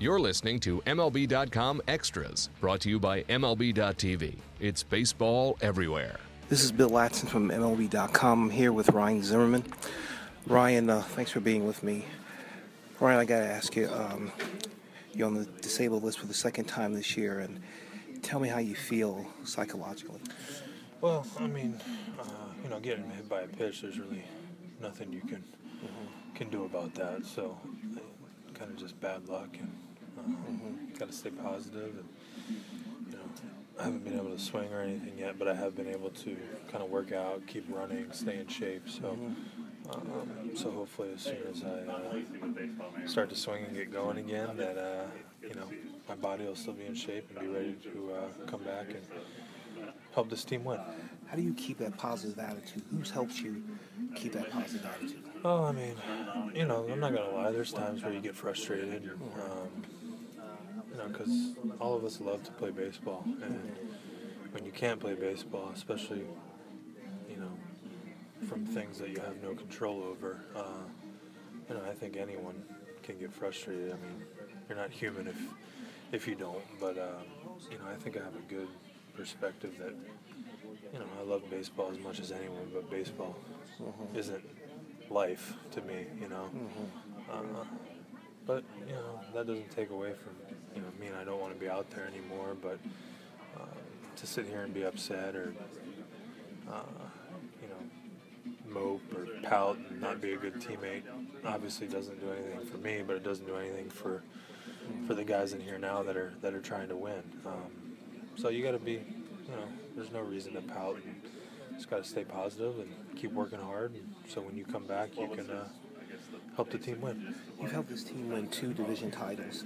You're listening to MLB.com Extras, brought to you by MLB.tv. It's baseball everywhere. This is Bill Ladson from MLB.com. I'm here with Ryan Zimmerman. Ryan, uh, thanks for being with me. Ryan, I got to ask you, um, you're on the disabled list for the second time this year, and tell me how you feel psychologically. Well, I mean, uh, you know, getting hit by a pitch, there's really nothing you can mm-hmm. can do about that. So, kind of just bad luck, and mm-hmm. got to stay positive. And you know, I haven't been able to swing or anything yet, but I have been able to kind of work out, keep running, stay in shape. So. Mm-hmm. Um, so hopefully, as soon as I uh, start to swing and get going again, that uh, you know my body will still be in shape and be ready to uh, come back and help this team win. How do you keep that positive attitude? Who's helped you keep that positive attitude? Oh, I mean, you know, I'm not gonna lie. There's times where you get frustrated, um, because all of us love to play baseball, and when you can't play baseball, especially, you know, from things that you have no control over, uh, you know, I think anyone can get frustrated. I mean, you're not human if if you don't, but um, you know, I think I have a good perspective that you know I love baseball as much as anyone, but baseball mm-hmm. isn't life to me, you know. Mm-hmm. Uh, but you know that doesn't take away from you know mean I don't want to be out there anymore. But uh, to sit here and be upset or uh, you know mope or pout and not be a good teammate obviously doesn't do anything for me, but it doesn't do anything for for the guys in here now that are that are trying to win. Um, so you got to be, you know, there's no reason to pout. And just got to stay positive and keep working hard. And so when you come back, you can uh, help the team win. You've helped this team win two division titles.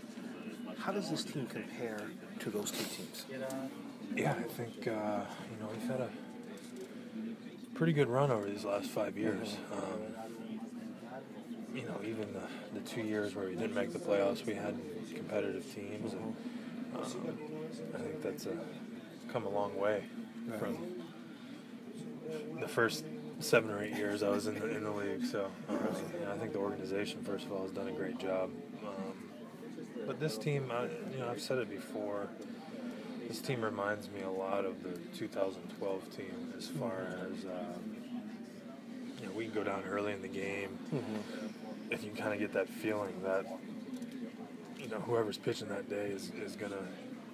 How does this team compare to those two teams? Yeah, I think uh, you know we've had a pretty good run over these last five years. Um, you know, even the, the two years where we didn't make the playoffs, we had competitive teams, and um, I think that's a, come a long way from the first seven or eight years I was in the, in the league. So know, I think the organization, first of all, has done a great job. Um, but this team, I, you know, I've said it before. This team reminds me a lot of the 2012 team as far as um, you know, we can go down early in the game, mm-hmm. and you kind of get that feeling that you know whoever's pitching that day is, is gonna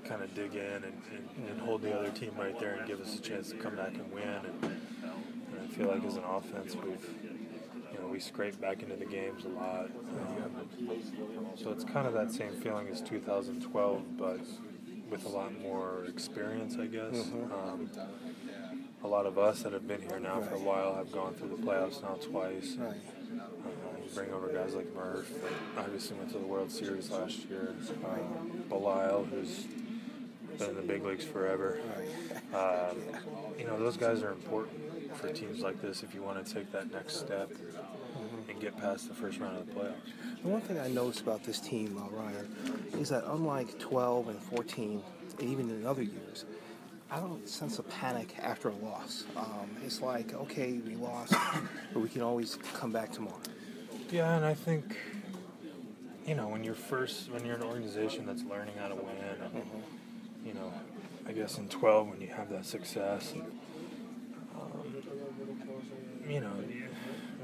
kind of dig in and, and, and, hold the other team right there and give us a chance to come back and win. And I feel like as an offense, we've you know we scrape back into the games a lot. Um, so it's kind of that same feeling as 2012, but with a lot more experience, I guess. Mm-hmm. Um, a lot of us that have been here now for a while have gone through the playoffs now twice. Right. Uh, you bring over guys like Murph, obviously went to the World Series last year. Um, Belisle, who's been in the big leagues forever. Um, you know, those guys are important for teams like this if you want to take that next step mm-hmm. and get past the first round of the playoffs. The one thing I noticed about this team, uh, Ryan, is that unlike 12 and 14, and even in other years, I don't sense a panic after a loss. Um, it's like, okay, we lost, but we can always come back tomorrow. Yeah, and I think, you know, when you're first, when you're an organization that's learning how to win, and, mm-hmm you know, I guess in 12 when you have that success. And, you know,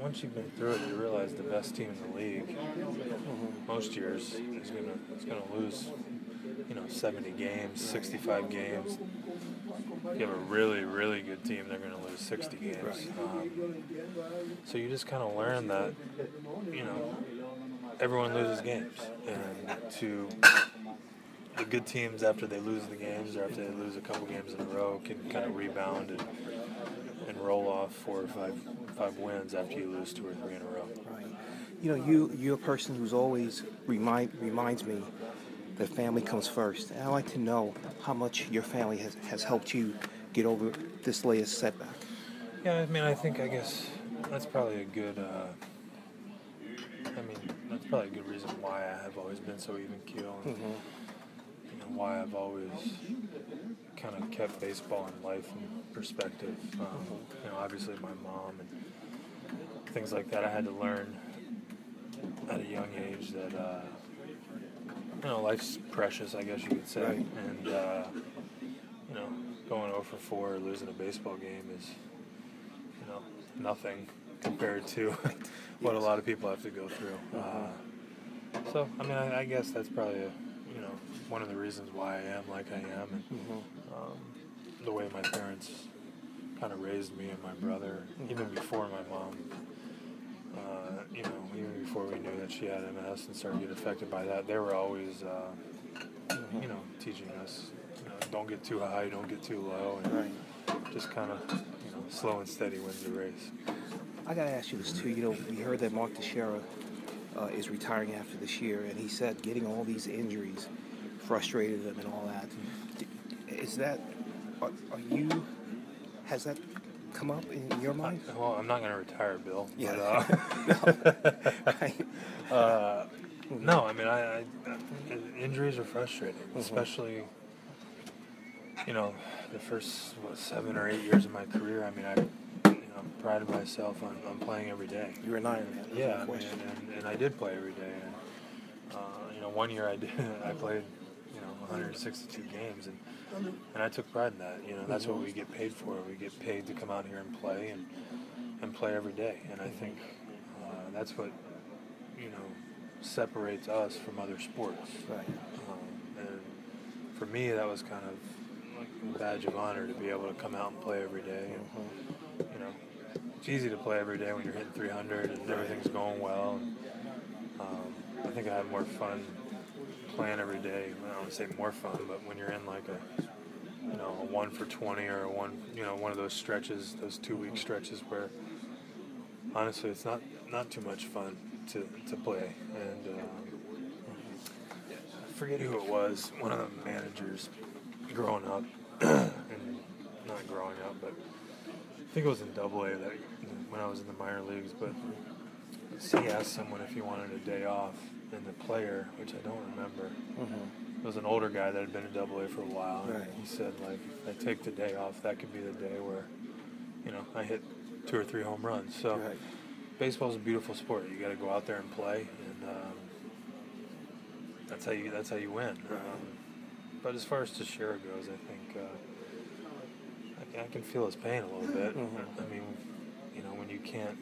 once you've been through it, you realize the best team in the league mm-hmm. most years is gonna is gonna lose, you know, 70 games, 65 games. If you have a really really good team, they're gonna lose 60 games. Um, so you just kind of learn that, you know, everyone loses games, and to the good teams after they lose the games or after they lose a couple games in a row can kind of rebound and roll off four or five five wins after you lose two or three in a row. Right. You know, you you're a person who's always remind reminds me that family comes first, and I like to know how much your family has has helped you get over this latest setback. Yeah, I mean, I think I guess that's probably a good. Uh, I mean, that's probably a good reason why I have always been so even keel. Mm-hmm why I've always kind of kept baseball and life in perspective. Um, you know, obviously my mom and things like that. I had to learn at a young age that uh, you know, life's precious, I guess you could say. Right. And, uh, you know, going 0 for 4 or losing a baseball game is, you know, nothing compared to what a lot of people have to go through. Uh, so, I mean, I, I guess that's probably, a, you know, one of the reasons why I am like I am. And um, the way my parents kind of raised me and my brother, even before my mom uh, you know, even before we knew that she had MS and started getting affected by that, they were always, uh, you know, teaching us, you know, don't get too high, don't get too low, and Right. just kind of, you know, slow and steady wins the race. I got to ask you this too. You know, we heard that Mark Teixeira uh, is retiring after this year, and he said getting all these injuries frustrated him and all that. Is that are, are you? Has that come up in your mind? Well, I'm not going to retire, Bill. Yeah. But, uh, uh, no, I mean, I, I, injuries are frustrating, Mm-hmm. especially, you know, the first what, seven or eight years of my career. I mean, I, you know, prided myself on, on playing every day. You're an Iron Man. Yeah, no I mean, and, and I did play every day. And uh, you know, one year I did, I played, you 162 games, and and I took pride in that. You know, that's what we get paid for. We get paid to come out here and play and and play every day. And I think uh, that's what you know separates us from other sports. Right. Um, and for me, that was kind of like a badge of honor to be able to come out and play every day. And, you know, it's easy to play every day when you're hitting 300 and everything's going well. And, um, I think I have more fun playing every day. I don't want to say more fun, but when you're in like a, you know, a one for 20 or a one, you know, one of those stretches, those two week stretches where honestly it's not not too much fun to, to play. And um, I forget who it was, one of the managers growing up, and not growing up, but I think it was in Double A that when I was in the minor leagues. But he asked someone if he wanted a day off, and the player, which I don't remember, it was an older guy that had been in Double A for a while. and He said, like, if I take the day off, that could be the day where, you know, I hit two or three home runs. So Right. baseball's a beautiful sport. You got to go out there and play, and um, that's how you that's how you win. Um, but as far as Teixeira goes, I think uh, I, I can feel his pain a little bit. I mean, you know, when you can't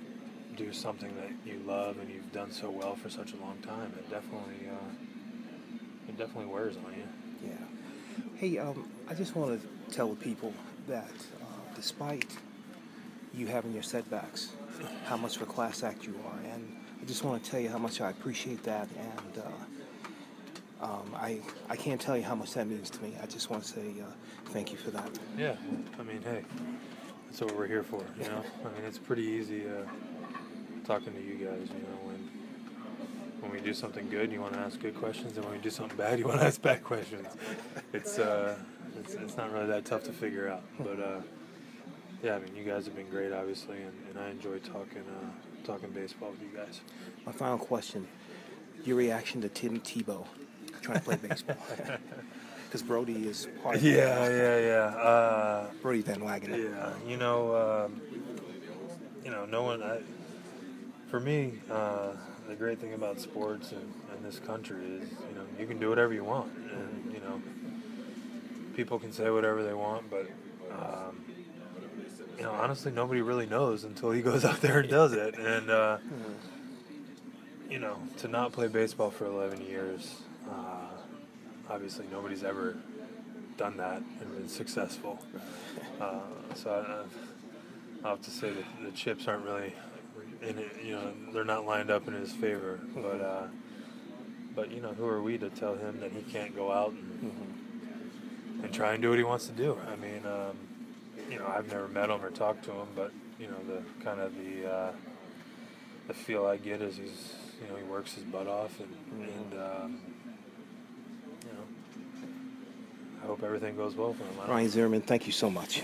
do something that you love and you've done so well for such a long time, it definitely uh, it definitely wears on you. Yeah. Hey, um, I just want to tell the people that uh, despite you having your setbacks, how much of a class act you are, and I just want to tell you how much I appreciate that, and uh, um, I I can't tell you how much that means to me. I just want to say uh, thank you for that. Yeah, I mean, hey, that's what we're here for, you know. I mean, it's pretty easy uh, talking to you guys, you know. When when we do something good, you want to ask good questions, and when we do something bad, you want to ask bad questions. It's uh, it's, it's not really that tough to figure out, but uh, yeah, I mean, you guys have been great, obviously, and, and I enjoy talking uh, talking baseball with you guys. My final question: Your reaction to Tim Tebow trying to play baseball? Because Brodie is part of Yeah, yeah, yeah. Uh, Brodie Van Wagenen. Yeah, you know, um, you know, no one. I, for me, uh, the great thing about sports and, and this country is, you know, you can do whatever you want, and you know, people can say whatever they want, but um, you know, honestly, nobody really knows until he goes out there and does it, and uh, you know, to not play baseball for 11 years, uh, obviously, nobody's ever done that and been successful. Uh, so I, I have to say that the chips aren't really in it. You know, they're not lined up in his favor. But uh, but you know, who are we to tell him that he can't go out and and try and do what he wants to do? I mean, um, you know, I've never met him or talked to him, but you know, the kind of the uh, the feel I get is he's you know he works his butt off and and um, you know I hope everything goes well for him. Ryan Zimmerman, thank you so much.